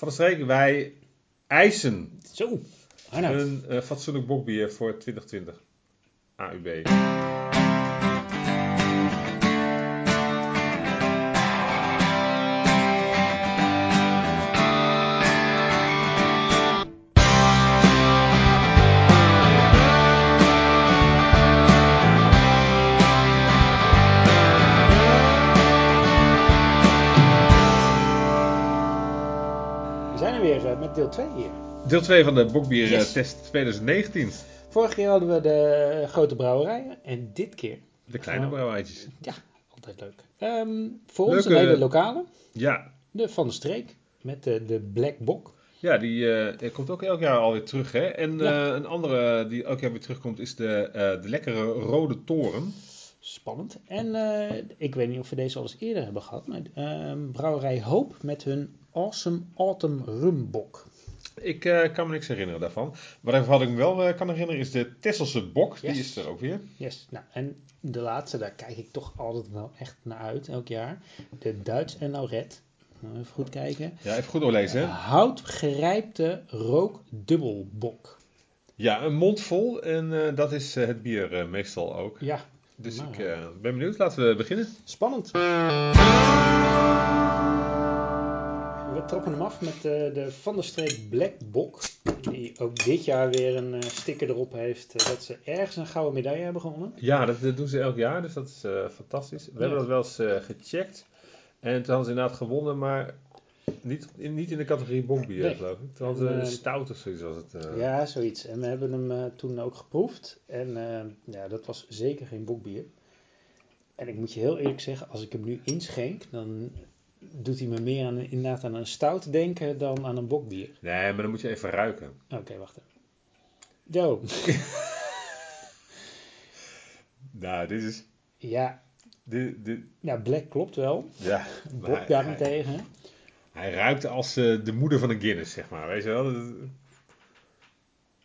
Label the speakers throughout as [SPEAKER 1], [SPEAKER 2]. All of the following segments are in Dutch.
[SPEAKER 1] Van de Streek, wij eisen
[SPEAKER 2] Zo,
[SPEAKER 1] een eh, fatsoenlijk bokbier voor 2020. AUB.
[SPEAKER 2] Deel 2
[SPEAKER 1] van de bokbier eh,
[SPEAKER 2] Yes.
[SPEAKER 1] test 2019.
[SPEAKER 2] Vorige keer hadden we de grote brouwerijen en dit keer,
[SPEAKER 1] De kleine brouwerijtjes.
[SPEAKER 2] ja, altijd leuk. Ehm, voor ons een hele lokale,
[SPEAKER 1] Ja,
[SPEAKER 2] de Van de Streek, met de, de Black Bok.
[SPEAKER 1] Ja, die eh, komt ook elk jaar alweer terug. Hè? En
[SPEAKER 2] Ja.
[SPEAKER 1] eh, een andere die elk jaar weer terugkomt is de, eh, de lekkere Rode Toren.
[SPEAKER 2] Spannend. En eh, ik weet niet of we deze al eens eerder hebben gehad, maar ehm, Brouwerij Hoop met hun Awesome Autumn Rum Bok.
[SPEAKER 1] Ik eh, kan me niks herinneren daarvan. Wat, wat ik me wel eh, kan herinneren is de Tesselse Bok.
[SPEAKER 2] Yes.
[SPEAKER 1] Die is er ook weer.
[SPEAKER 2] Yes, nou en de laatste, daar kijk ik toch altijd wel echt naar uit, elk jaar. De Duits en Lauret. Nou, even goed kijken.
[SPEAKER 1] Ja, even goed doorlezen. Hè?
[SPEAKER 2] Houtgerijpte rookdubbelbok.
[SPEAKER 1] Ja, een mond vol. En eh, dat is eh, het bier eh, meestal ook.
[SPEAKER 2] Ja,
[SPEAKER 1] Dus
[SPEAKER 2] Nou,
[SPEAKER 1] ik eh, ben benieuwd. Laten we beginnen.
[SPEAKER 2] spannend. We trappen hem af met eh, de Van der Streek Black Bok. Die ook dit jaar weer een eh, sticker erop heeft eh, dat ze ergens een gouden medaille hebben gewonnen.
[SPEAKER 1] Ja, dat, dat doen ze elk jaar. Dus dat is fantastisch. We hebben dat wel eens gecheckt. En toen hadden ze inderdaad gewonnen. Maar niet in, niet in de categorie bokbier,
[SPEAKER 2] Nee.
[SPEAKER 1] geloof ik. Toen hadden ze
[SPEAKER 2] En,
[SPEAKER 1] een stout of zoiets was het.
[SPEAKER 2] Ja, zoiets. En we hebben hem toen ook geproefd. En ja, dat was zeker geen bokbier. En ik moet je heel eerlijk zeggen, als ik hem nu inschenk, dan doet hij me meer aan, inderdaad aan een stout denken dan aan een bokbier.
[SPEAKER 1] Nee, maar dan moet je even ruiken.
[SPEAKER 2] Oké, wacht even. Zo.
[SPEAKER 1] Nou, dit is.
[SPEAKER 2] Ja,
[SPEAKER 1] Dit, dit,
[SPEAKER 2] nou, black klopt wel.
[SPEAKER 1] ja,
[SPEAKER 2] Bok
[SPEAKER 1] hij, hij,
[SPEAKER 2] daarentegen.
[SPEAKER 1] hij ruikt als eh, de moeder van een Guinness, zeg maar. Weet je wel?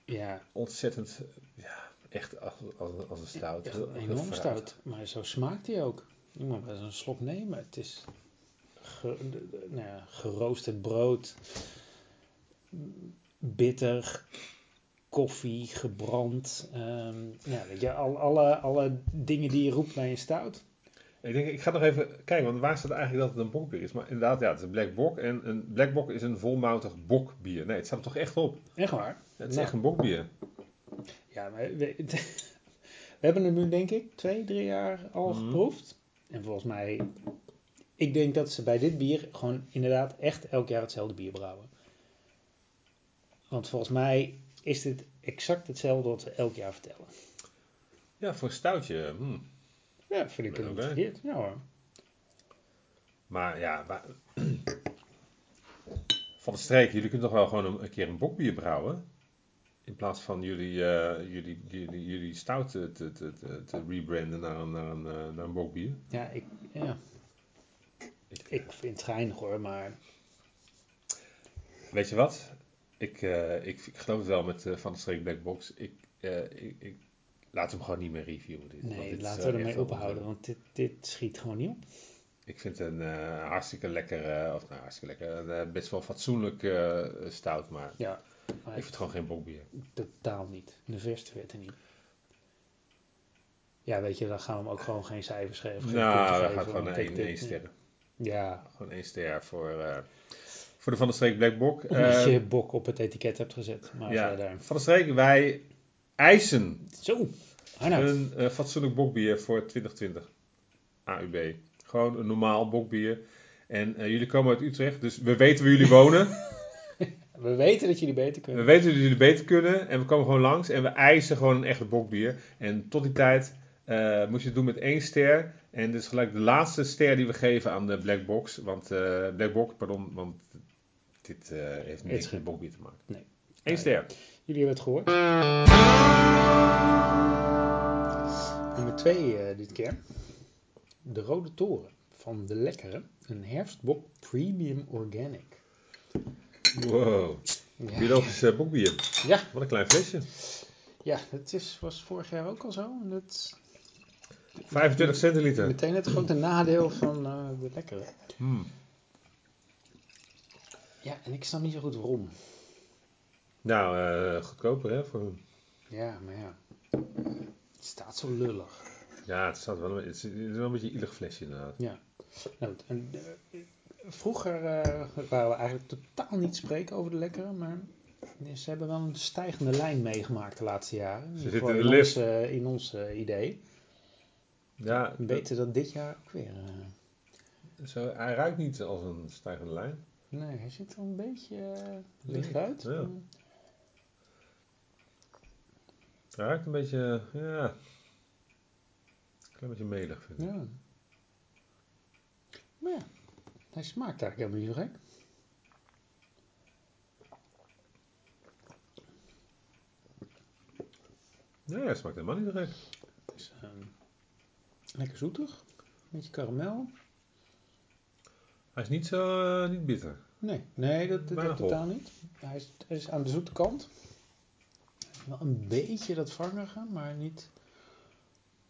[SPEAKER 2] Ja,
[SPEAKER 1] ontzettend. Ja, echt als, als, als een stout.
[SPEAKER 2] echt enorm stout. Maar zo smaakt hij ook. Je moet wel eens een slok nemen. Het is ge- nou ja, geroosterd brood, bitter, koffie, gebrand. ehm, ja, weet je, al, alle, alle dingen die je roept bij een stout.
[SPEAKER 1] Ik denk, ik ga nog even kijken, want waar staat eigenlijk dat het een bokbier is? Maar inderdaad, ja, het is een black bok. En een black bok is een volmoutig bokbier. Nee, het staat er toch echt op.
[SPEAKER 2] Echt waar?
[SPEAKER 1] Het is
[SPEAKER 2] Nou.
[SPEAKER 1] echt een bokbier.
[SPEAKER 2] Ja, maar we, we hebben het nu denk ik twee, drie jaar al
[SPEAKER 1] Mhm.
[SPEAKER 2] geproefd. En volgens mij, ik denk dat ze bij dit bier gewoon inderdaad echt elk jaar hetzelfde bier brouwen. Want volgens mij is dit exact hetzelfde wat ze elk jaar vertellen.
[SPEAKER 1] Ja, voor een stoutje. hm.
[SPEAKER 2] Ja, vind ik het niet verkeerd. Ja hoor.
[SPEAKER 1] Maar ja, van de streek, jullie kunnen toch wel gewoon een, een keer een bokbier brouwen? In plaats van jullie, eh, jullie, jullie, jullie stout te, te, te, te- te rebranden naar een, naar, een, eh, naar een bokbier.
[SPEAKER 2] Ja, ik, ja, ik vind het geinig hoor, maar
[SPEAKER 1] Weet je wat? Ik, eh, ik, ik geloof het wel met eh, Van de Streek Black Box. Ik, eh, ik, ik laat hem gewoon niet meer reviewen. Dit,
[SPEAKER 2] nee,
[SPEAKER 1] dit
[SPEAKER 2] laten
[SPEAKER 1] eh,
[SPEAKER 2] we ermee ophouden, want dit, dit schiet gewoon niet op.
[SPEAKER 1] Ik vind het een eh, hartstikke lekker, eh, of nou hartstikke lekker, eh, best wel fatsoenlijk eh, stout, maar
[SPEAKER 2] Ja,
[SPEAKER 1] ik vind het gewoon geen bokbier.
[SPEAKER 2] totaal niet. De verste weten niet. Ja, weet je, dan gaan we hem ook gewoon geen cijfers geven.
[SPEAKER 1] Nou, gaat gewoon
[SPEAKER 2] want
[SPEAKER 1] één,
[SPEAKER 2] dit- dit-
[SPEAKER 1] één ster.
[SPEAKER 2] Ja,
[SPEAKER 1] Gewoon één ster voor, eh, voor de Van der Streek Black Bok.
[SPEAKER 2] omdat
[SPEAKER 1] Eh,
[SPEAKER 2] je bok op het etiket hebt gezet. Maar
[SPEAKER 1] ja,
[SPEAKER 2] verder.
[SPEAKER 1] Van der Streek, wij eisen
[SPEAKER 2] Zo, Arnoud.
[SPEAKER 1] een eh, fatsoenlijk bokbier voor 2020. AUB. Gewoon een normaal bokbier. En eh, jullie komen uit Utrecht, dus we weten waar jullie wonen.
[SPEAKER 2] We weten dat jullie beter
[SPEAKER 1] We
[SPEAKER 2] kunnen.
[SPEAKER 1] weten dat jullie beter kunnen en we komen gewoon langs en we eisen gewoon een echte bokbier. En tot die tijd eh, moet je het doen met één ster. En dit is gelijk de laatste ster die we geven aan de Black Box. Want, eh Black Box, pardon, want dit eh, heeft niks met bokbier te maken.
[SPEAKER 2] Nee.
[SPEAKER 1] Eén ster.
[SPEAKER 2] Jullie hebben het gehoord. Nummer twee eh, dit keer. De Rode Toren van De Lekkere. Een herfstbok Premium Organic.
[SPEAKER 1] Wow.
[SPEAKER 2] Ja,
[SPEAKER 1] Biologisch eh, bokbier.
[SPEAKER 2] ja,
[SPEAKER 1] Wat een klein flesje.
[SPEAKER 2] ja dat is, was vorig jaar ook al zo. En dat
[SPEAKER 1] 25 centiliter.
[SPEAKER 2] meteen het grote nadeel van eh, De Lekkere.
[SPEAKER 1] Hmm.
[SPEAKER 2] Ja, en ik snap niet zo goed waarom.
[SPEAKER 1] Nou, eh, goedkoper hè? Voor...
[SPEAKER 2] Ja, maar ja. Het staat zo lullig.
[SPEAKER 1] Ja, het, staat wel, een- het is wel een beetje een ielig flesje inderdaad.
[SPEAKER 2] Ja. Nou, goed, en, eh, vroeger eh, waren we eigenlijk totaal niet spreken over de lekkere, maar ze hebben wel een stijgende lijn meegemaakt de laatste jaren.
[SPEAKER 1] Ze zitten in de
[SPEAKER 2] in ons, eh, in ons idee.
[SPEAKER 1] Ja,
[SPEAKER 2] Beter dat dit jaar ook weer. eh,
[SPEAKER 1] zo, hij ruikt niet als een stijgende lijn.
[SPEAKER 2] nee, hij ziet er een beetje eh, licht uit.
[SPEAKER 1] Ja. Hij ruikt een beetje, ja, een klein beetje melig vind ik.
[SPEAKER 2] Ja. Maar ja, hij smaakt eigenlijk helemaal niet zo gek.
[SPEAKER 1] Nee, hij smaakt helemaal niet zo gek.
[SPEAKER 2] Is ehm, lekker zoetig. Een beetje karamel.
[SPEAKER 1] Hij is niet zo, eh, niet bitter.
[SPEAKER 2] Nee, nee dat, dat, totaal niet. Hij is, hij is aan de zoete kant. Wel een beetje dat vangige, maar niet,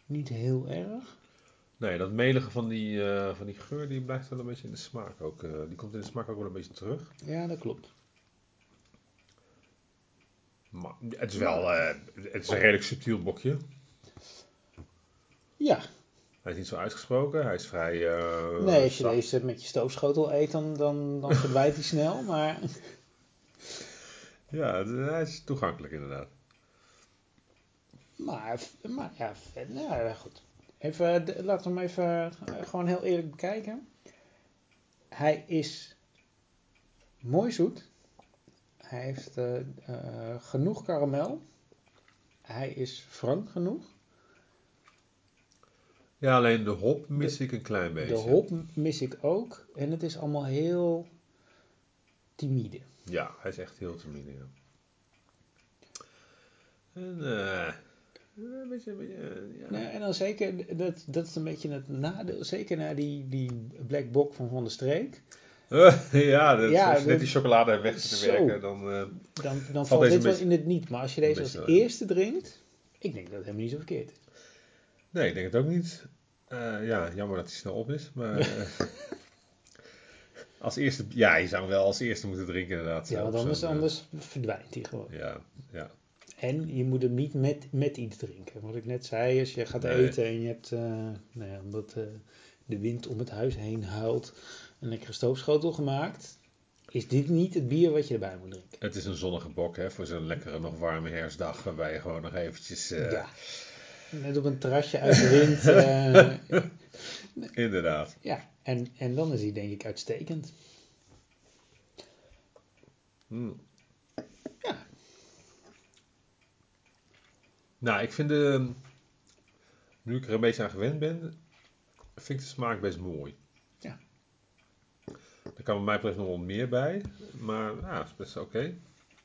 [SPEAKER 2] niet heel erg.
[SPEAKER 1] Nee, dat melige van die, eh, van die geur, die blijft wel een beetje in de smaak ook. eh, die komt in de smaak ook wel een beetje terug.
[SPEAKER 2] Ja, dat klopt.
[SPEAKER 1] Maar het is wel, het is een redelijk subtiel bokje.
[SPEAKER 2] Ja,
[SPEAKER 1] Hij is niet zo uitgesproken, hij is vrij eh,
[SPEAKER 2] nee, als je deze met je stoofschotel eet, dan, dan, dan verdwijnt hij snel. Maar
[SPEAKER 1] Ja, hij is toegankelijk inderdaad.
[SPEAKER 2] Maar, maar ja. Nou ja, goed. Even, laten we hem even eh, gewoon heel eerlijk bekijken. Hij is mooi zoet. Hij heeft eh, genoeg karamel. Hij is frank genoeg.
[SPEAKER 1] Ja, alleen de hop mis ik een klein beetje.
[SPEAKER 2] De hop mis ik ook. En het is allemaal heel timide.
[SPEAKER 1] Ja, hij is echt heel timide, ja. En, eh, een beetje, een beetje, eh, ja.
[SPEAKER 2] Nou, en dan zeker, dat, dat is een beetje het nadeel. Zeker na die, die Black Bok van Van der Streek.
[SPEAKER 1] ja, dat,
[SPEAKER 2] Ja,
[SPEAKER 1] als je net die chocolade hebt weg te
[SPEAKER 2] Zo.
[SPEAKER 1] werken, dan... eh,
[SPEAKER 2] Dan, dan
[SPEAKER 1] Valt
[SPEAKER 2] dit wel in het niet. Maar als je deze als eerste drinkt, ik denk dat het helemaal niet zo verkeerd is.
[SPEAKER 1] Nee, ik denk het ook niet. Eh, ja, jammer dat hij snel op is, maar... eh, als eerste... Ja, je zou hem wel als eerste moeten drinken inderdaad.
[SPEAKER 2] Ja, want anders,
[SPEAKER 1] eh,
[SPEAKER 2] anders verdwijnt hij gewoon.
[SPEAKER 1] Ja, ja.
[SPEAKER 2] En je moet hem niet met, met iets drinken. Wat ik net zei, als je gaat
[SPEAKER 1] Nee.
[SPEAKER 2] eten en je hebt, eh, nou ja, omdat de wind om het huis heen huilt, een lekkere stoofschotel gemaakt, is dit niet het bier wat je erbij moet drinken.
[SPEAKER 1] Het is een zonnige bok, hè, voor zo'n lekkere, nog warme herfstdag, waarbij je gewoon nog eventjes...
[SPEAKER 2] ja. Net op een terrasje uit de wind. eh,
[SPEAKER 1] Inderdaad.
[SPEAKER 2] ja, en, en dan is hij denk ik uitstekend.
[SPEAKER 1] Mm.
[SPEAKER 2] Ja.
[SPEAKER 1] Nou, ik vind de... Nu ik er een beetje aan gewend ben, vind ik de smaak best mooi.
[SPEAKER 2] Ja.
[SPEAKER 1] Er kan bij mij betreft nog wel meer bij, maar ja, het is best oké.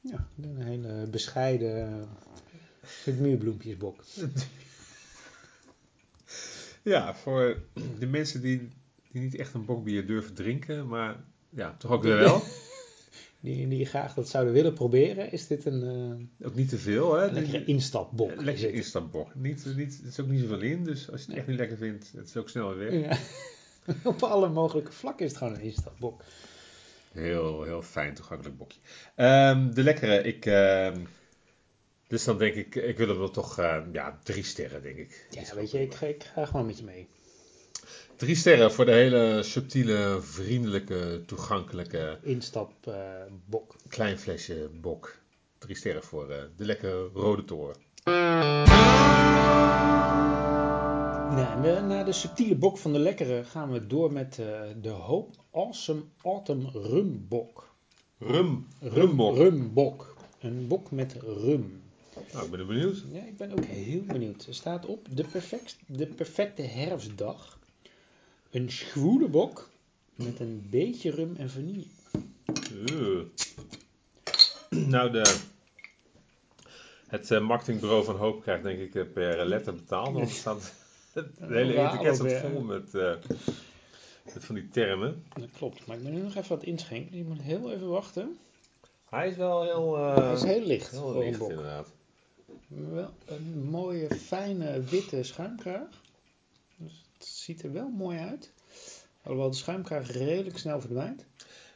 [SPEAKER 2] Ja, een hele bescheiden soort muurbloempjesbok.
[SPEAKER 1] Ja, voor de mensen die, die niet echt een bokbier durven drinken, maar ja, toch ook weer wel.
[SPEAKER 2] Die, die graag dat zouden willen proberen, is dit een, eh,
[SPEAKER 1] Ook niet te veel, hè.
[SPEAKER 2] een lekkere instapbok.
[SPEAKER 1] Lekker
[SPEAKER 2] Is het.
[SPEAKER 1] instapbok. Niet, niet, er is ook niet zoveel in, dus als je het echt niet lekker vindt, het is ook snel weer weg.
[SPEAKER 2] Ja. Op alle mogelijke vlakken is het gewoon een instapbok.
[SPEAKER 1] Heel, heel fijn toegankelijk bokje. Ehm, de lekkere, ik... ehm, dus dan denk ik, ik wil hem wel toch, eh, ja, drie sterren, denk ik.
[SPEAKER 2] Ja, weet je, ik, ga- ik ga gewoon met je mee.
[SPEAKER 1] Drie sterren voor de hele subtiele, vriendelijke, toegankelijke,
[SPEAKER 2] Instapbok.
[SPEAKER 1] klein flesje bok. Drie sterren voor eh, de lekkere rode toren.
[SPEAKER 2] Nou, de- na de subtiele bok van de lekkere gaan we door met eh, de Hope Awesome Autumn Rumbok.
[SPEAKER 1] Rum.
[SPEAKER 2] Rum-
[SPEAKER 1] Rumbok.
[SPEAKER 2] Rumbok. Een bok met rum.
[SPEAKER 1] Nou, ik ben er benieuwd.
[SPEAKER 2] Ja, ik ben ook heel benieuwd. Er staat op de, perfect, de perfecte herfstdag. Een schwoele bok met een beetje rum en vanille.
[SPEAKER 1] Oeh. Nou, de, het eh, marketingbureau van Hoop krijgt denk ik eh, per letter betaald. Want er staat, het hele etiket staat vol met, eh, met van die termen.
[SPEAKER 2] Dat klopt, maar ik ben nu nog even wat inschenken. Je moet heel even wachten.
[SPEAKER 1] Hij is wel heel, eh,
[SPEAKER 2] Hij is heel licht
[SPEAKER 1] heel licht inderdaad.
[SPEAKER 2] Wel een mooie, fijne, witte schuimkraag. Dus het ziet er wel mooi uit. Alhoewel de schuimkraag redelijk snel verdwijnt.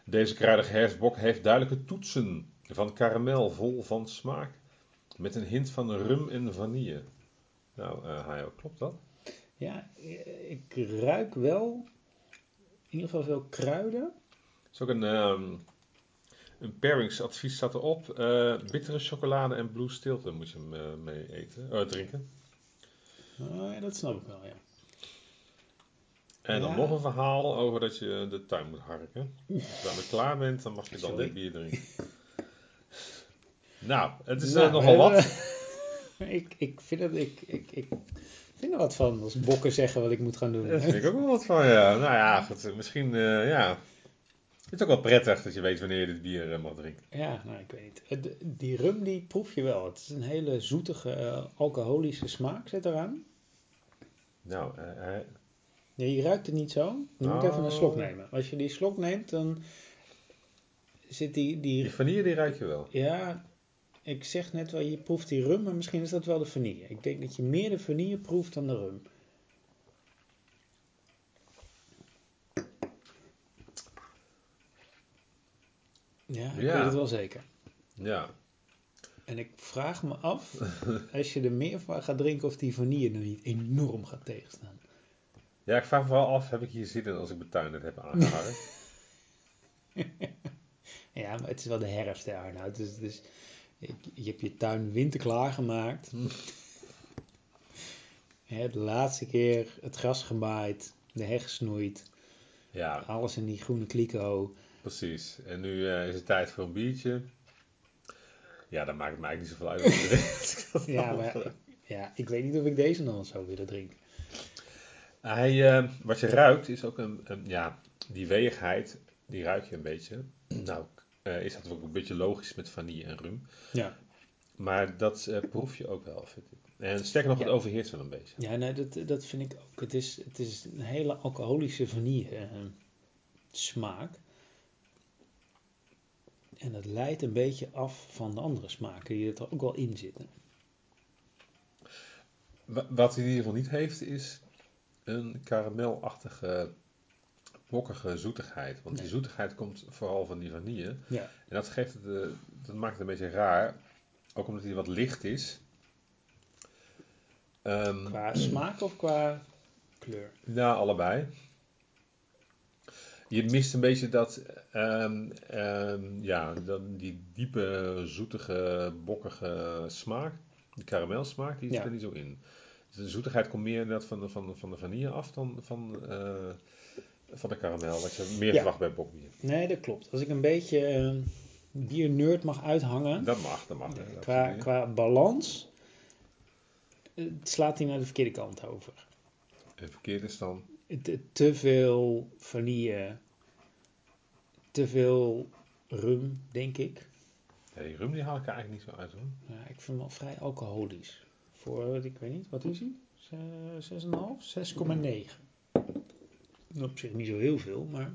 [SPEAKER 1] Deze kruidige herfstbok heeft duidelijke toetsen van karamel vol van smaak. Met een hint van rum en vanille. Nou, eh Hajo, klopt dat?
[SPEAKER 2] Ja, ik ruik wel in ieder geval veel kruiden.
[SPEAKER 1] Het is ook een, ehm, een pairingsadvies staat erop. Eh, bittere chocolade en blue stilton moet je hem eh, mee eten, oh, drinken.
[SPEAKER 2] Ja, dat snap ik wel, ja.
[SPEAKER 1] En dan
[SPEAKER 2] Ja.
[SPEAKER 1] nog een verhaal over dat je de tuin moet harken. Als je daarmee klaar bent, dan mag je dan dit bier drinken. nou, het is eh,
[SPEAKER 2] Nou,
[SPEAKER 1] nogal wat.
[SPEAKER 2] ik, ik, vind het, ik, ik, ik vind er wat van als bokken zeggen wat ik moet gaan doen.
[SPEAKER 1] Daar vind ik ook wel wat van, ja. Nou ja, goed, eh, misschien, eh, ja. Het is ook wel prettig dat je weet wanneer je dit bier eh, mag drinken.
[SPEAKER 2] Ja, nou, ik weet niet. Het- Die rum, die proef je wel. Het is een hele zoetige, eh, alcoholische smaak zit eraan.
[SPEAKER 1] Nou, eh, eh,
[SPEAKER 2] je ruikt het niet zo. Je moet
[SPEAKER 1] Oh.
[SPEAKER 2] even een slok nemen. Als je die slok neemt, dan zit die, die...
[SPEAKER 1] die vanille die ruik je wel.
[SPEAKER 2] Ja, ik zeg net wel, je proeft die rum, maar misschien is dat wel de vanille. Ik denk dat je meer de vanille proeft dan de rum. Ja, ik
[SPEAKER 1] Ja.
[SPEAKER 2] weet het wel zeker.
[SPEAKER 1] Ja.
[SPEAKER 2] En ik vraag me af, als je er meer van gaat drinken, of die vanille nu niet enorm gaat tegenstaan.
[SPEAKER 1] Ja, ik vraag me wel af, heb ik hier zin in als ik mijn tuin net heb aangehouden?
[SPEAKER 2] Ja, maar het is wel de herfst, hè, Arnoud. Dus, dus je, je hebt je tuin winterklaar gemaakt. De laatste keer het gras gemaaid, de heg gesnoeid,
[SPEAKER 1] ja,
[SPEAKER 2] alles in die groene kliko.
[SPEAKER 1] Precies. En nu eh, is het tijd voor een biertje. Ja, dan maakt het mij eigenlijk niet zoveel uit.
[SPEAKER 2] Ja, maar ja, ik weet niet of ik deze dan zou willen drinken.
[SPEAKER 1] Hij, eh, wat je ruikt is ook een, een- ja, die weegheid, die ruik je een beetje. Nou, eh, is dat ook een beetje logisch met vanille en rum.
[SPEAKER 2] Ja,
[SPEAKER 1] Maar dat proef je ook wel, vind ik. En sterker nog, het overheerst wel een beetje.
[SPEAKER 2] ja nee, dat, dat vind ik ook. Het is, het is een hele alcoholische vanille smaak. En dat leidt een beetje af van de andere smaken die er ook wel in zitten.
[SPEAKER 1] Wa- Wat hij in ieder geval niet heeft, is een karamelachtige, bokkige zoetigheid. Want die zoetigheid komt vooral van die vanille.
[SPEAKER 2] Ja.
[SPEAKER 1] En dat, geeft het, eh, dat maakt het een beetje raar. Ook omdat hij wat licht is. Ehm,
[SPEAKER 2] Qua smaak of qua kleur?
[SPEAKER 1] Nou, allebei. Je mist een beetje dat, ehm, ehm, ja, die diepe, zoetige, bokkige smaak. Die karamelsmaak, die zit
[SPEAKER 2] Ja.
[SPEAKER 1] er niet zo in. De zoetigheid komt meer inderdaad van de, van de, van de vanille af dan van, eh, van de karamel. Wat je meer
[SPEAKER 2] Ja.
[SPEAKER 1] verwacht bij bokbier.
[SPEAKER 2] Nee, dat klopt. Als ik een beetje eh biernerd mag uithangen,
[SPEAKER 1] Dat mag, dat mag. hè,
[SPEAKER 2] qua, qua balans, eh, slaat hij naar de verkeerde kant over.
[SPEAKER 1] En verkeerd is dan...
[SPEAKER 2] Te, veel vanille, te veel rum, denk ik.
[SPEAKER 1] Ja, die rum die haal ik er eigenlijk niet zo uit hoor.
[SPEAKER 2] Ja, ik vind hem wel vrij alcoholisch. Voor, ik weet niet, wat is hij? Zes- 6,5? 6,9. Op zich niet zo heel veel, maar...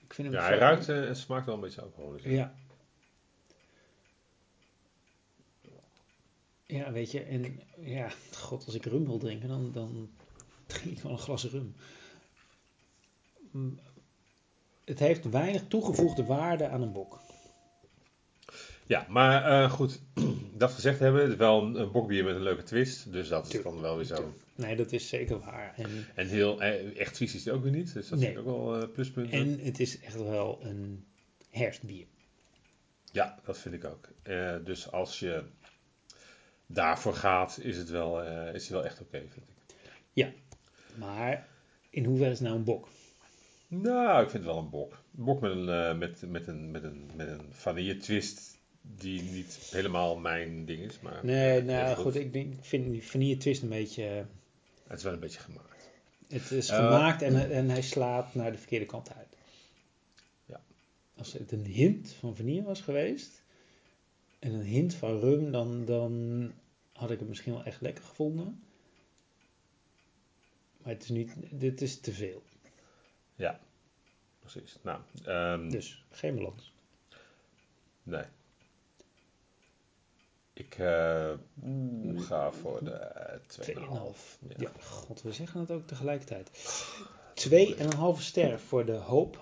[SPEAKER 2] Ik vind hem
[SPEAKER 1] Ja, hij ruikt eh, en smaakt wel een beetje alcoholisch.
[SPEAKER 2] Ja. Ja, weet je, en ja, god, als ik rum wil drinken, dan, dan drink ik wel een glas rum. Het heeft weinig toegevoegde waarde aan een bok.
[SPEAKER 1] Ja, maar eh, goed, dat gezegd hebben, het is wel een, een bokbier met een leuke twist, dus dat is
[SPEAKER 2] Tuurlijk,
[SPEAKER 1] dan wel weer zo.
[SPEAKER 2] Nee, dat is zeker waar. En,
[SPEAKER 1] En heel eh, echt vies is het ook weer niet, dus dat
[SPEAKER 2] Nee.
[SPEAKER 1] ik ook wel eh, pluspunten.
[SPEAKER 2] en het is echt wel een herfstbier.
[SPEAKER 1] Ja, dat vind ik ook. Dus als je daarvoor gaat, is het wel, is het wel echt oké, vind ik.
[SPEAKER 2] Maar in hoeverre is het nou een bok?
[SPEAKER 1] Nou, ik vind het wel een bok. Een bok met een, eh, met, met een, met een, met een vanille twist die niet helemaal mijn ding is, maar
[SPEAKER 2] Nee, nou
[SPEAKER 1] heel
[SPEAKER 2] goed, ik denk, ik vind die vanille twist een beetje... eh,
[SPEAKER 1] het is wel een beetje gemaakt.
[SPEAKER 2] Het is
[SPEAKER 1] Eh,
[SPEAKER 2] gemaakt en, en hij slaat naar de verkeerde kant uit.
[SPEAKER 1] Ja.
[SPEAKER 2] Als het een hint van vanille was geweest en een hint van rum, dan, dan had ik het misschien wel echt lekker gevonden. Maar het is niet, dit is te veel.
[SPEAKER 1] Precies. Nou, ehm,
[SPEAKER 2] Dus geen balans.
[SPEAKER 1] nee. Ik eh, ga voor de eh, 2,5.
[SPEAKER 2] 2,5. Ja, god, we zeggen het ook tegelijkertijd. 2,5 ster voor de Hope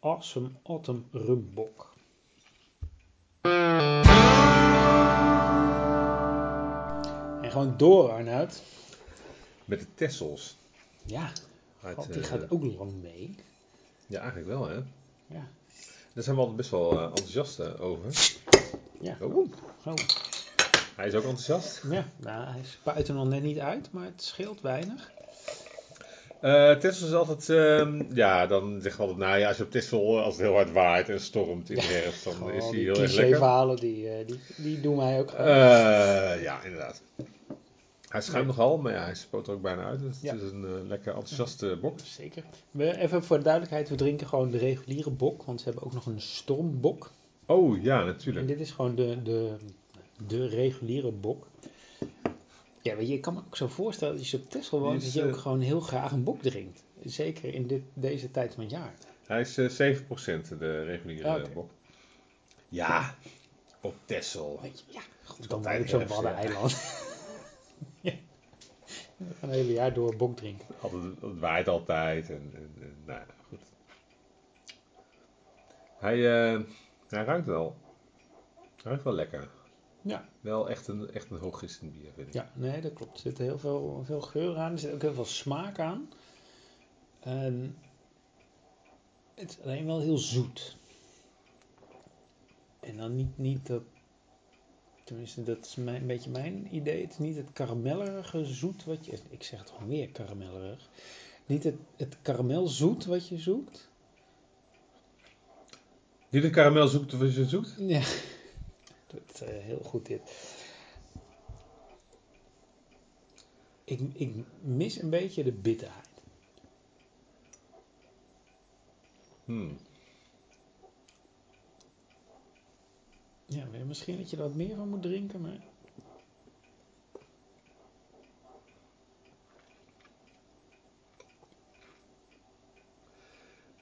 [SPEAKER 2] Awesome Autumn Rum Bock. En gewoon door, Arnoud.
[SPEAKER 1] Met de Tessels.
[SPEAKER 2] Ja,
[SPEAKER 1] Uit,
[SPEAKER 2] die
[SPEAKER 1] eh,
[SPEAKER 2] gaat ook lang mee.
[SPEAKER 1] Ja, eigenlijk wel, hè?
[SPEAKER 2] Ja.
[SPEAKER 1] Daar zijn we altijd best wel eh, enthousiast eh, over.
[SPEAKER 2] Ja.
[SPEAKER 1] Oh,
[SPEAKER 2] Oh,
[SPEAKER 1] hij is ook enthousiast.
[SPEAKER 2] ja. Nou, hij spuit er nog net niet uit, maar het scheelt weinig.
[SPEAKER 1] Tessel is altijd, ehm, ja, dan zeggen we altijd, nou ja, als je op Tessel, eh, als het heel hard waait en stormt in de herfst, dan is hij heel erg lekker.
[SPEAKER 2] die, eh, die, die doen mij ook
[SPEAKER 1] ja, inderdaad. Hij schuimt
[SPEAKER 2] Nee.
[SPEAKER 1] nogal, maar ja, hij spoot er ook bijna uit. Dus
[SPEAKER 2] Ja.
[SPEAKER 1] het is een eh, lekker enthousiaste bok.
[SPEAKER 2] Zeker. We, even voor de duidelijkheid, we drinken gewoon de reguliere bok, want ze hebben ook nog een stormbok.
[SPEAKER 1] Oh, ja,
[SPEAKER 2] En
[SPEAKER 1] natuurlijk.
[SPEAKER 2] dit is gewoon de, de, de reguliere bok. Ja, weet je, ik kan me ook zo voorstellen dat als je op Texel woont, dat je ook
[SPEAKER 1] eh,
[SPEAKER 2] gewoon heel graag een bok drinkt. Zeker in dit, deze tijd van het jaar.
[SPEAKER 1] Hij is eh 7% de reguliere
[SPEAKER 2] Ah, oké.
[SPEAKER 1] bok. Ja, op
[SPEAKER 2] je, ja, goed, dan woon ik zo'n. Waddeneiland. een hele jaar door bok drinken.
[SPEAKER 1] Altijd, het waait altijd. En, en, en, nou ja, goed. Hij, eh, hij ruikt wel. Hij ruikt wel lekker.
[SPEAKER 2] Ja.
[SPEAKER 1] Wel echt een, echt een hooggistend bier, vind ik.
[SPEAKER 2] Ja, nee, dat klopt. Er zit heel veel, veel geur aan. Er zit ook heel veel smaak aan. En het is alleen wel heel zoet. En dan niet, niet dat... Tenminste, dat is mijn, een beetje mijn idee. Het is niet het karamellerige zoet wat je... Ik zeg het gewoon weer karamellerig. Niet het, het karamelzoet wat je zoekt.
[SPEAKER 1] Niet de karamel zoekt of je zoekt?
[SPEAKER 2] Ja. Dat eh, heel goed dit. Ik, ik mis een beetje de bitterheid.
[SPEAKER 1] Hmm.
[SPEAKER 2] Ja, misschien dat je er wat meer van moet drinken, maar...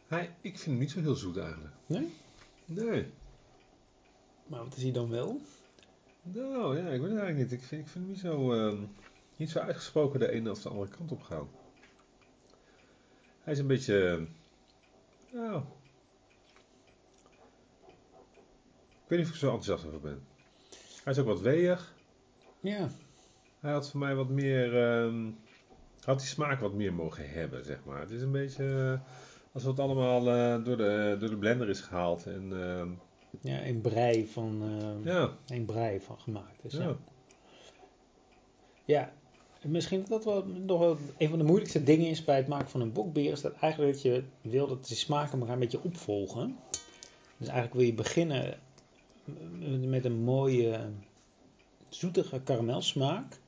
[SPEAKER 1] Hij, ik vind hem niet zo heel zoet eigenlijk.
[SPEAKER 2] Nee?
[SPEAKER 1] Nee.
[SPEAKER 2] Maar wat is hij dan wel?
[SPEAKER 1] Nou ja, ik weet het eigenlijk niet. Ik vind, ik vind hem niet zo, ehm, niet zo uitgesproken de ene of de andere kant op gaan. Hij is een beetje. ehm, Nou. Ik weet niet of ik zo enthousiast over ben. Hij is ook wat weeg.
[SPEAKER 2] Ja,
[SPEAKER 1] Hij had voor mij wat meer. ehm, had die smaak wat meer mogen hebben, zeg maar. Het is een beetje. eh, alsof het allemaal eh, door, de, door de blender is gehaald. En, ehm,
[SPEAKER 2] ja een brei van, eh,
[SPEAKER 1] ja,
[SPEAKER 2] een brei van gemaakt is. Ja.
[SPEAKER 1] ja.
[SPEAKER 2] ja, en misschien dat dat wel nog wel een van de moeilijkste dingen is bij het maken van een bokbier. Is dat eigenlijk dat je wil dat die smaken elkaar een beetje opvolgen. Dus eigenlijk wil je beginnen met een mooie zoetige karamelsmaak.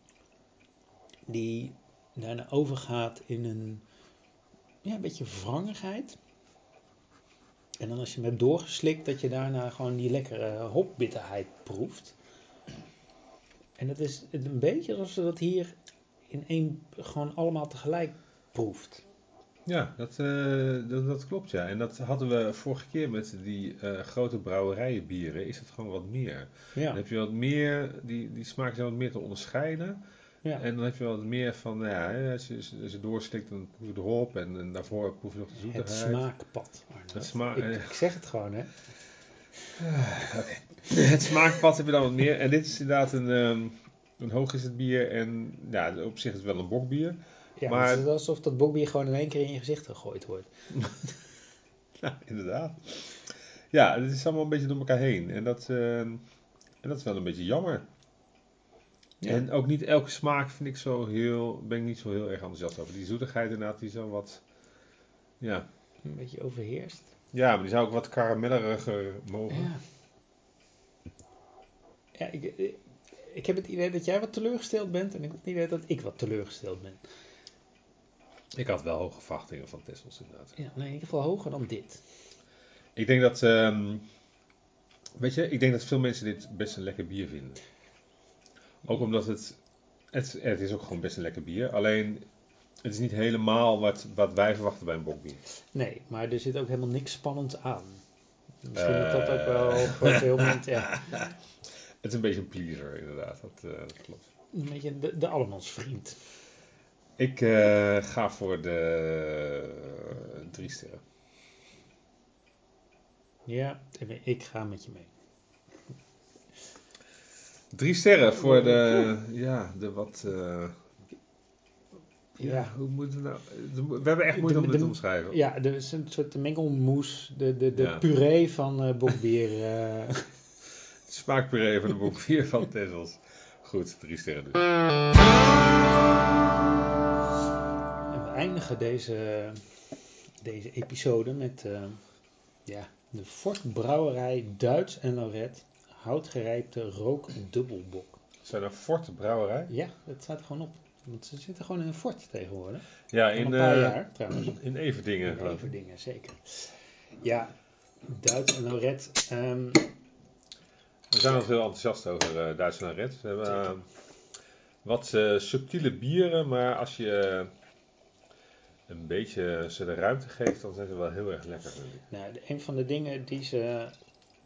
[SPEAKER 2] Die daarna overgaat in een, ja, een beetje wrangigheid. En dan als je hem hebt doorgeslikt, dat je daarna gewoon die lekkere hopbitterheid proeft. En dat is een beetje alsof ze dat hier in één, gewoon allemaal tegelijk proeft.
[SPEAKER 1] Ja, dat, eh, dat, dat klopt ja. En dat hadden we vorige keer met die eh, grote brouwerijenbieren. Is het gewoon wat meer. Dan
[SPEAKER 2] Ja,
[SPEAKER 1] heb je wat meer, die, die smaken zijn wat meer te onderscheiden.
[SPEAKER 2] ja.
[SPEAKER 1] En dan heb je wat meer van, nou ja, hè, als je, als je doorslikt dan proef je de hop. En, en daarvoor proef je nog de
[SPEAKER 2] het
[SPEAKER 1] zoetigheid.
[SPEAKER 2] smaakpad. Arnoud.
[SPEAKER 1] Het sma-
[SPEAKER 2] ik, ik zeg het gewoon, hè.
[SPEAKER 1] Het smaakpad heb je dan wat meer. En dit is inderdaad een, ehm een hoog is het bier. En ja, op zich is het wel een bokbier.
[SPEAKER 2] Ja,
[SPEAKER 1] Maar-
[SPEAKER 2] het is alsof dat bokbier gewoon in één keer in je gezicht gegooid wordt.
[SPEAKER 1] Ja, inderdaad. Ja, het is allemaal een beetje door elkaar heen. En dat, ehm, en dat is wel een beetje jammer.
[SPEAKER 2] Ja.
[SPEAKER 1] En ook niet elke smaak vind ik zo heel, ben ik niet zo heel erg enthousiast over. Die zoetigheid inderdaad, die zo wat, ja.
[SPEAKER 2] Een beetje overheerst.
[SPEAKER 1] Ja, maar die zou ook wat karamelleriger mogen.
[SPEAKER 2] Ja. Ja, ik, ik heb het idee dat jij wat teleurgesteld bent en ik heb het idee dat ik wat teleurgesteld ben.
[SPEAKER 1] Ik had wel hoge verwachtingen van Tessels inderdaad.
[SPEAKER 2] Ja, nee, in ieder geval hoger dan dit.
[SPEAKER 1] Ik denk dat, ehm, weet je, ik denk dat veel mensen dit best een lekker bier vinden. Ook omdat het, het, het is ook gewoon best een lekker bier. Alleen, het is niet helemaal wat, wat wij verwachten bij een bokbier.
[SPEAKER 2] Nee, maar er zit ook helemaal niks spannends aan. Misschien dat dat ook
[SPEAKER 1] Eh.
[SPEAKER 2] wel voor veel mensen, ja,
[SPEAKER 1] Het is een beetje een pleaser inderdaad, dat, eh, dat klopt.
[SPEAKER 2] een beetje de, de allemansvriend.
[SPEAKER 1] Ik eh, ga voor de drie sterren.
[SPEAKER 2] Ja, ik ga met je mee.
[SPEAKER 1] Drie sterren voor de, ja, de wat... Uh, ja,
[SPEAKER 2] Ja.
[SPEAKER 1] hoe moeten we nou... We hebben echt moeite
[SPEAKER 2] De-
[SPEAKER 1] om dit
[SPEAKER 2] de-
[SPEAKER 1] te omschrijven.
[SPEAKER 2] Ja, er is een soort mengelmoes, de, de, de
[SPEAKER 1] Ja.
[SPEAKER 2] puree van eh bokbier. eh.
[SPEAKER 1] Smaakpuree van de 4 van Tessels. Goed, drie sterren dus.
[SPEAKER 2] En eindigen deze, deze episode met eh, ja, de Fort Brouwerij Duits en Lorette houtgerijpte rookdubbelbok.
[SPEAKER 1] Zijn er Fort Brouwerij?
[SPEAKER 2] Ja, dat staat er gewoon op. Want ze zitten gewoon in een fort tegenwoordig.
[SPEAKER 1] Ja, in,
[SPEAKER 2] een paar
[SPEAKER 1] eh,
[SPEAKER 2] jaar trouwens.
[SPEAKER 1] in Everdingen. geloof ik.
[SPEAKER 2] Even dingen, zeker. Ja, Duits en Lorette. ehm,
[SPEAKER 1] We zijn nog heel enthousiast over eh Duitsland Red. We hebben
[SPEAKER 2] Zeker.
[SPEAKER 1] eh, wat subtiele bieren, maar als je een beetje ze de ruimte geeft, dan zijn ze wel heel erg lekker. vind ik.
[SPEAKER 2] nou, een van de dingen die ze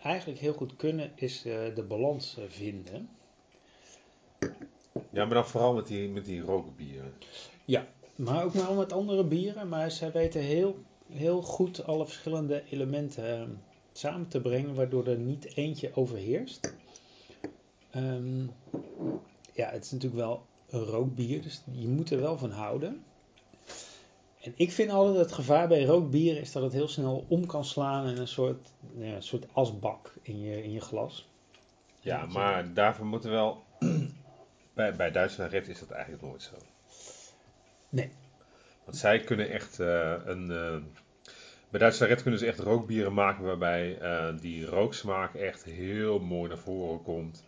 [SPEAKER 2] eigenlijk heel goed kunnen, is eh, de balans eh, vinden.
[SPEAKER 1] Ja, maar dan vooral met die, met die rookbieren.
[SPEAKER 2] Maar ook wel met andere bieren. Maar zij weten heel, heel goed alle verschillende elementen eh, samen te brengen, waardoor er niet eentje overheerst. Ehm, ja, het is natuurlijk wel een rookbier, dus je moet er wel van houden. En ik vind altijd het gevaar bij rookbier is dat het heel snel om kan slaan in een soort, ja, een soort asbak in je, in je glas.
[SPEAKER 1] Ja, maar daarvoor moeten we wel... bij, bij Duitsland Red is dat eigenlijk nooit zo.
[SPEAKER 2] Nee.
[SPEAKER 1] Want zij kunnen echt eh, een... eh, bij Duitsland Red kunnen ze echt rookbieren maken waarbij eh, die rooksmaak echt heel mooi naar voren komt.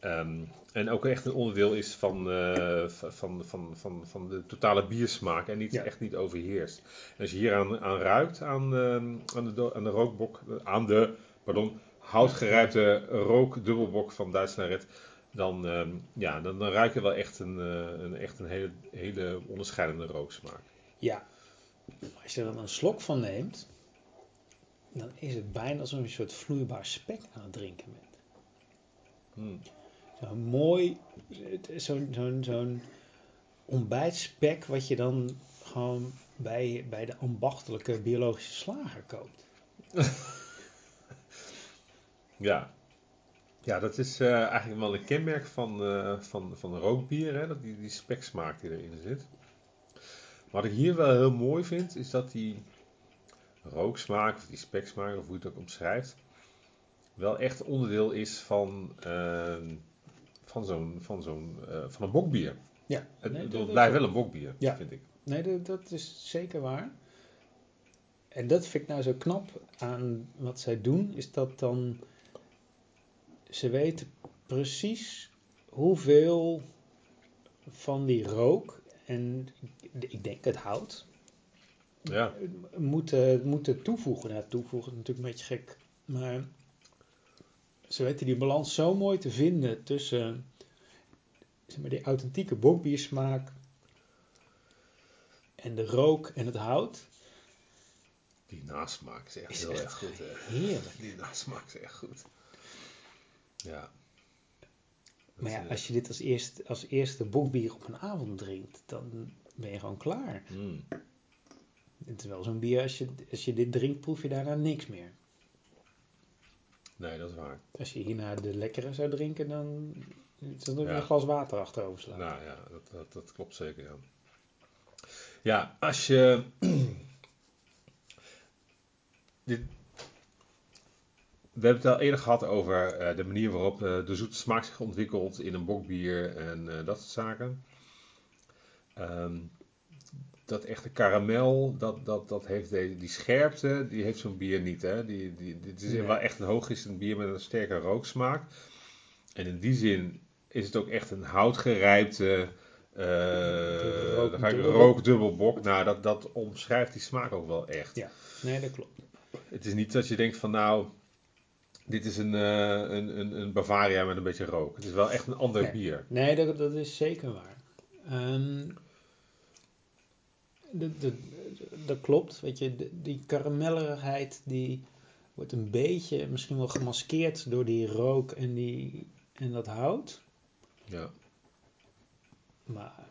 [SPEAKER 1] Ehm, en ook echt een onderdeel is van, eh, van, van, van, van de totale biersmaak en niet,
[SPEAKER 2] Ja.
[SPEAKER 1] echt niet overheerst. En als je hier aan, aan ruikt, aan, ehm, aan, de, aan de rookbok, eh, aan de, pardon, houtgerijpte rookdubbelbok van Duitsland Red, dan, ehm, ja, dan, dan ruik je wel echt een, eh, een, echt een hele, hele onderscheidende rooksmaak.
[SPEAKER 2] Ja, als je er dan een slok van neemt, dan is het bijna alsof je een soort vloeibaar spek aan het drinken bent.
[SPEAKER 1] Hmm.
[SPEAKER 2] Zo'n mooi, zo'n zo'n ontbijtspek wat je dan gewoon bij, bij de ambachtelijke biologische slager koopt.
[SPEAKER 1] Ja. Ja, dat is eh, eigenlijk wel een kenmerk van, eh, van, van rookbier, hè? dat die, die speksmaak die erin zit. Wat ik hier wel heel mooi vind, is dat die rooksmaak, of die speksmaak, of hoe je het ook omschrijft, wel echt onderdeel is van, eh, van zo'n van zo'n eh, van een bokbier.
[SPEAKER 2] Ja,
[SPEAKER 1] Het,
[SPEAKER 2] nee, dat-
[SPEAKER 1] blijft wel een bokbier,
[SPEAKER 2] Ja.
[SPEAKER 1] vind ik.
[SPEAKER 2] Nee, dat, dat is zeker waar. En dat vind ik nou zo knap aan wat zij doen, is dat dan ze weten precies hoeveel van die rook en ik denk het hout
[SPEAKER 1] Ja,
[SPEAKER 2] moeten, moeten toevoegen. Nou, toevoegen is natuurlijk een beetje gek, maar ze weten die balans zo mooi te vinden tussen zeg maar, die authentieke bokbiersmaak en de rook en het hout.
[SPEAKER 1] die nasmaak is echt
[SPEAKER 2] Is
[SPEAKER 1] heel
[SPEAKER 2] echt
[SPEAKER 1] erg goed. Hè?
[SPEAKER 2] Heerlijk.
[SPEAKER 1] Die nasmaak is echt goed. Ja.
[SPEAKER 2] Maar ja,
[SPEAKER 1] eh,
[SPEAKER 2] als je dit als, eerst, als eerste bokbier op een avond drinkt, dan ben je gewoon klaar.
[SPEAKER 1] mm.
[SPEAKER 2] Terwijl zo'n bier, als je, als je dit drinkt, proef je daarna niks meer.
[SPEAKER 1] Nee, dat is waar.
[SPEAKER 2] Als je hierna de lekkere zou drinken, dan is er nog
[SPEAKER 1] Ja.
[SPEAKER 2] een glas water achterover slaan.
[SPEAKER 1] Nou ja, dat, dat, dat klopt zeker. Ja, ja als je. dit, we hebben het al eerder gehad over eh, de manier waarop eh, de zoete smaak zich ontwikkelt in een bokbier en eh, dat soort zaken. Ehm, dat echte karamel, dat, dat, dat heeft de, die scherpte, die heeft zo'n bier niet. Hè? Die, die, dit is
[SPEAKER 2] Nee.
[SPEAKER 1] wel echt een hoogistend bier met een sterke rooksmaak. En in die zin is het ook echt een houtgerijpte
[SPEAKER 2] rook-
[SPEAKER 1] dan ga ik
[SPEAKER 2] dubbelbok.
[SPEAKER 1] rookdubbelbok. Nou, dat, dat omschrijft die smaak ook wel echt.
[SPEAKER 2] Ja. Nee, dat klopt.
[SPEAKER 1] Het is niet dat je denkt van nou, dit is een, eh, een, een, een Bavaria met een beetje rook. Het is wel echt een ander
[SPEAKER 2] Nee.
[SPEAKER 1] bier.
[SPEAKER 2] Nee, dat, dat is zeker waar. Ehm, dat- klopt. Weet je, de- die karamellerigheid die wordt een beetje misschien wel gemaskeerd door die rook en, die, en dat hout.
[SPEAKER 1] Ja.
[SPEAKER 2] Maar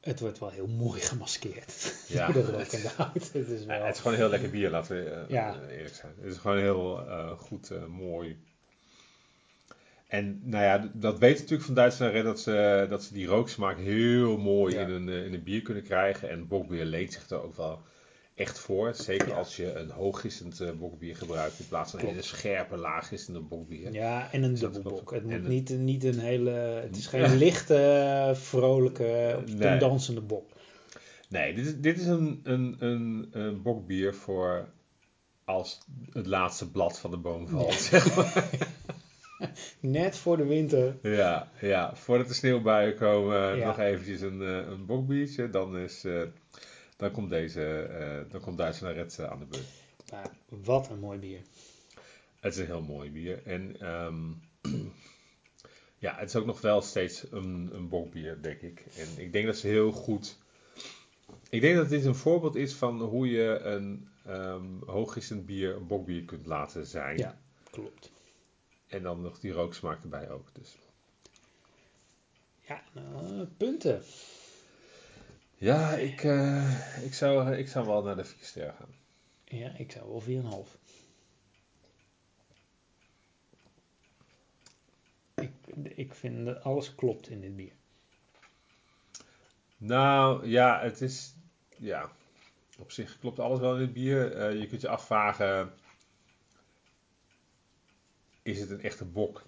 [SPEAKER 2] Het wordt wel heel mooi gemaskeerd.
[SPEAKER 1] Ja.
[SPEAKER 2] de rook en de hout. Het is wel...
[SPEAKER 1] het is gewoon een heel lekker bier, laten we
[SPEAKER 2] Ja.
[SPEAKER 1] eh, eerlijk zijn. Het is gewoon heel eh, goed, eh, mooi. En nou ja, dat weten natuurlijk van Duitsland hè, dat ze, dat ze die rooksmaak heel mooi
[SPEAKER 2] Ja.
[SPEAKER 1] in, een, eh, in een bier kunnen krijgen. En bokbier leent zich er ook wel echt voor. Zeker
[SPEAKER 2] Ja.
[SPEAKER 1] als je een hooggistend eh, bokbier gebruikt in plaats van een hele scherpe, laaggistende bokbier.
[SPEAKER 2] Ja, en een dubbelbok. Het moet
[SPEAKER 1] En-
[SPEAKER 2] niet, niet een hele... Het is geen
[SPEAKER 1] Ja.
[SPEAKER 2] lichte, vrolijke, op de
[SPEAKER 1] Nee.
[SPEAKER 2] dansende bok.
[SPEAKER 1] Nee, dit is, dit is een, een, een, een bokbier voor als het laatste blad van de boom valt. zeg maar.
[SPEAKER 2] Net voor de winter.
[SPEAKER 1] Ja, ja, voordat de sneeuwbuien komen,
[SPEAKER 2] Ja.
[SPEAKER 1] nog eventjes een, eh, een bokbiertje. Dan, is, eh, dan komt deze, eh dan komt Duitsland Red eh, aan de beurt.
[SPEAKER 2] Maar wat een mooi bier.
[SPEAKER 1] Het is een heel mooi bier. En ehm, ja, het is ook nog wel steeds een, een bokbier, denk ik. En ik denk dat ze heel goed... Ik denk dat dit een voorbeeld is van hoe je een hooggistend bier een bokbier kunt laten zijn.
[SPEAKER 2] Ja. Klopt.
[SPEAKER 1] En dan nog die rooksmaak erbij ook. Dus.
[SPEAKER 2] Ja, nou, punten.
[SPEAKER 1] Ja, ik, eh, ik, zou, ik zou wel naar de vier sterren gaan.
[SPEAKER 2] Ja, ik zou wel 4,5. Ik, ik vind dat alles klopt in dit bier.
[SPEAKER 1] Nou, ja, het is... Ja, op zich klopt alles wel in het bier. Eh, je kunt je afvragen... Is het een echte bok?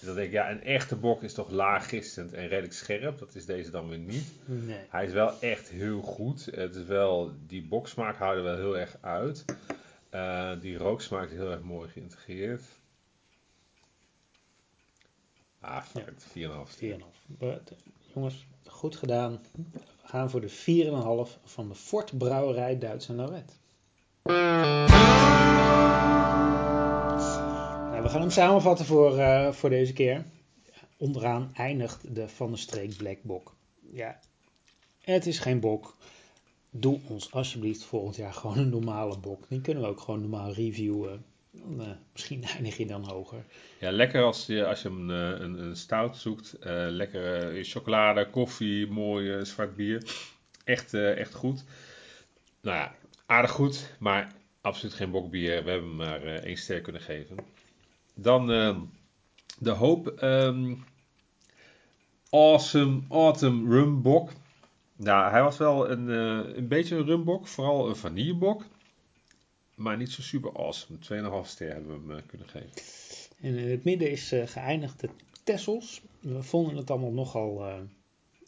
[SPEAKER 1] En dan denk ik, ja, een echte bok is toch laaggistend en redelijk scherp. Dat is deze dan weer niet.
[SPEAKER 2] Nee.
[SPEAKER 1] Hij is wel echt heel goed. Het is wel, die boksmaak houdt er wel heel erg uit. Eh, die rooksmaak is heel erg mooi geïntegreerd. Ah, fuck
[SPEAKER 2] Ja.
[SPEAKER 1] it, 4,5 sterren.
[SPEAKER 2] 4,5. But, Jongens, goed gedaan. We gaan voor de 4,5 van de Fort Brouwerij Duits en. We gaan hem samenvatten voor, eh, voor deze keer. Onderaan eindigt de Van der Streek Black Bok. Ja, het is geen bok. Doe ons alsjeblieft volgend jaar gewoon een normale bok. Die kunnen we ook gewoon normaal reviewen. Dan, eh, misschien eindig je dan hoger.
[SPEAKER 1] Ja, lekker als je, als je een, eh, een, een stout zoekt. Eh, lekker chocolade, koffie, mooi zwart bier. Echt, eh, echt goed. Nou ja, aardig goed, maar absoluut geen bokbier. We hebben hem maar één ster kunnen geven. Dan eh, de hoop. ehm, awesome Autumn Rum Bok. Nou, hij was wel een, eh, een beetje een rumbok, vooral een vanillebok. Maar niet zo super awesome. 2,5 ster hebben we hem eh, kunnen geven.
[SPEAKER 2] En in het midden is geëindigd de Tessels. We vonden het allemaal nogal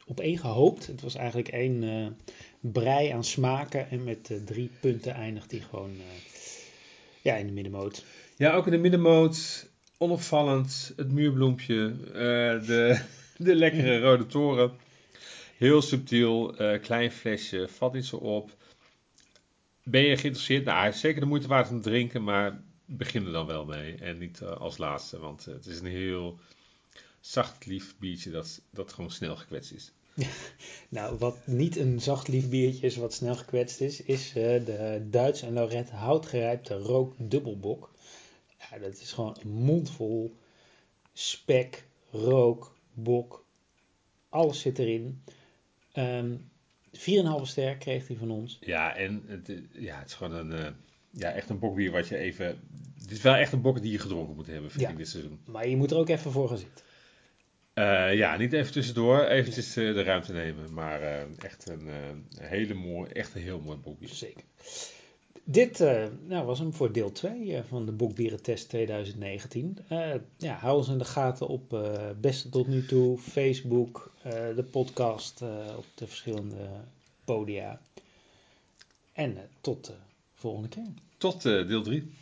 [SPEAKER 2] op één gehoopt. Het was eigenlijk één brei aan smaken. En met drie punten eindigt hij gewoon ja, in de middenmoot.
[SPEAKER 1] Ja, ook in de middenmoot. Onopvallend. Het muurbloempje. eh, de, de lekkere rode toren. Heel subtiel. eh, klein flesje. Valt niet zo op. Ben je geïnteresseerd? Nou, zeker de moeite waard om te drinken. Maar begin er dan wel mee. En niet eh, als laatste. Want het is een heel zacht lief biertje dat, dat gewoon snel gekwetst is.
[SPEAKER 2] Nou, wat niet een zacht lief biertje is wat snel gekwetst is, is de Duits en Lorette houtgerijpte rook dubbelbok. Ja, dat is gewoon een mond vol spek, rook, bok. Alles zit erin. Ehm 4,5 ster kreeg hij van ons.
[SPEAKER 1] Ja, en het, eh, ja, het is gewoon een... eh, ja, echt een bokbier wat je even... Het is wel echt een bok die je gedronken moet hebben, vind
[SPEAKER 2] Ja.
[SPEAKER 1] ik, dit seizoen.
[SPEAKER 2] Maar je moet er ook even voor gaan zitten.
[SPEAKER 1] Eh, ja, niet even tussendoor, eventjes de ruimte nemen. Maar echt een hele mooi, echt een heel mooi bokbier.
[SPEAKER 2] Zeker. Dit eh, nou, was hem voor deel 2 van de Bokbierentest 2019. Eh, ja, hou ons in de gaten op eh Beste tot nu toe, Facebook, eh, de podcast eh, op de verschillende podia. En eh, tot de volgende keer.
[SPEAKER 1] Tot eh, deel 3.